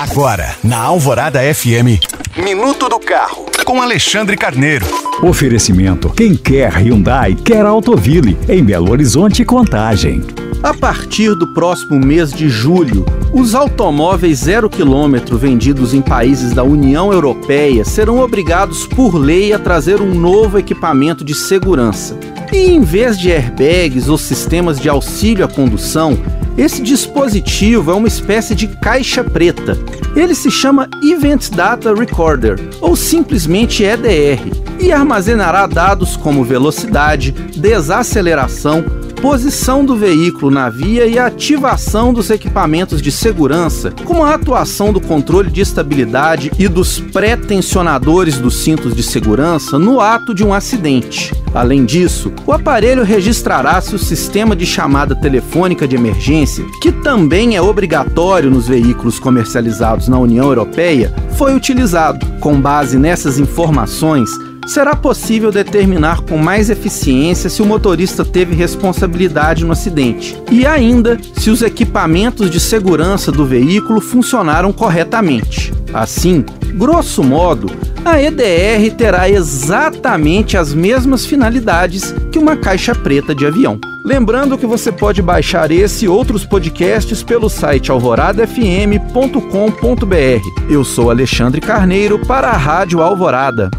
Agora, na Alvorada FM, Minuto do Carro, com Alexandre Carneiro. Oferecimento: quem quer Hyundai, quer Autoville, em Belo Horizonte Contagem. A partir do próximo mês de julho, os automóveis zero quilômetro vendidos em países da União Europeia serão obrigados por lei a trazer um novo equipamento de segurança. E em vez de airbags ou sistemas de auxílio à condução, esse dispositivo é uma espécie de caixa preta. Ele se chama Event Data Recorder, ou simplesmente EDR, e armazenará dados como velocidade, desaceleração, posição do veículo na via e ativação dos equipamentos de segurança, como a atuação do controle de estabilidade e dos pré-tensionadores dos cintos de segurança no ato de um acidente. Além disso, o aparelho registrará se o sistema de chamada telefônica de emergência, que também é obrigatório nos veículos comercializados na União Europeia, foi utilizado. Com base nessas informações, será possível determinar com mais eficiência se o motorista teve responsabilidade no acidente e ainda se os equipamentos de segurança do veículo funcionaram corretamente. Assim, grosso modo, a EDR terá exatamente as mesmas finalidades que uma caixa preta de avião. Lembrando que você pode baixar esse e outros podcasts pelo site alvoradafm.com.br. Eu sou Alexandre Carneiro para a Rádio Alvorada.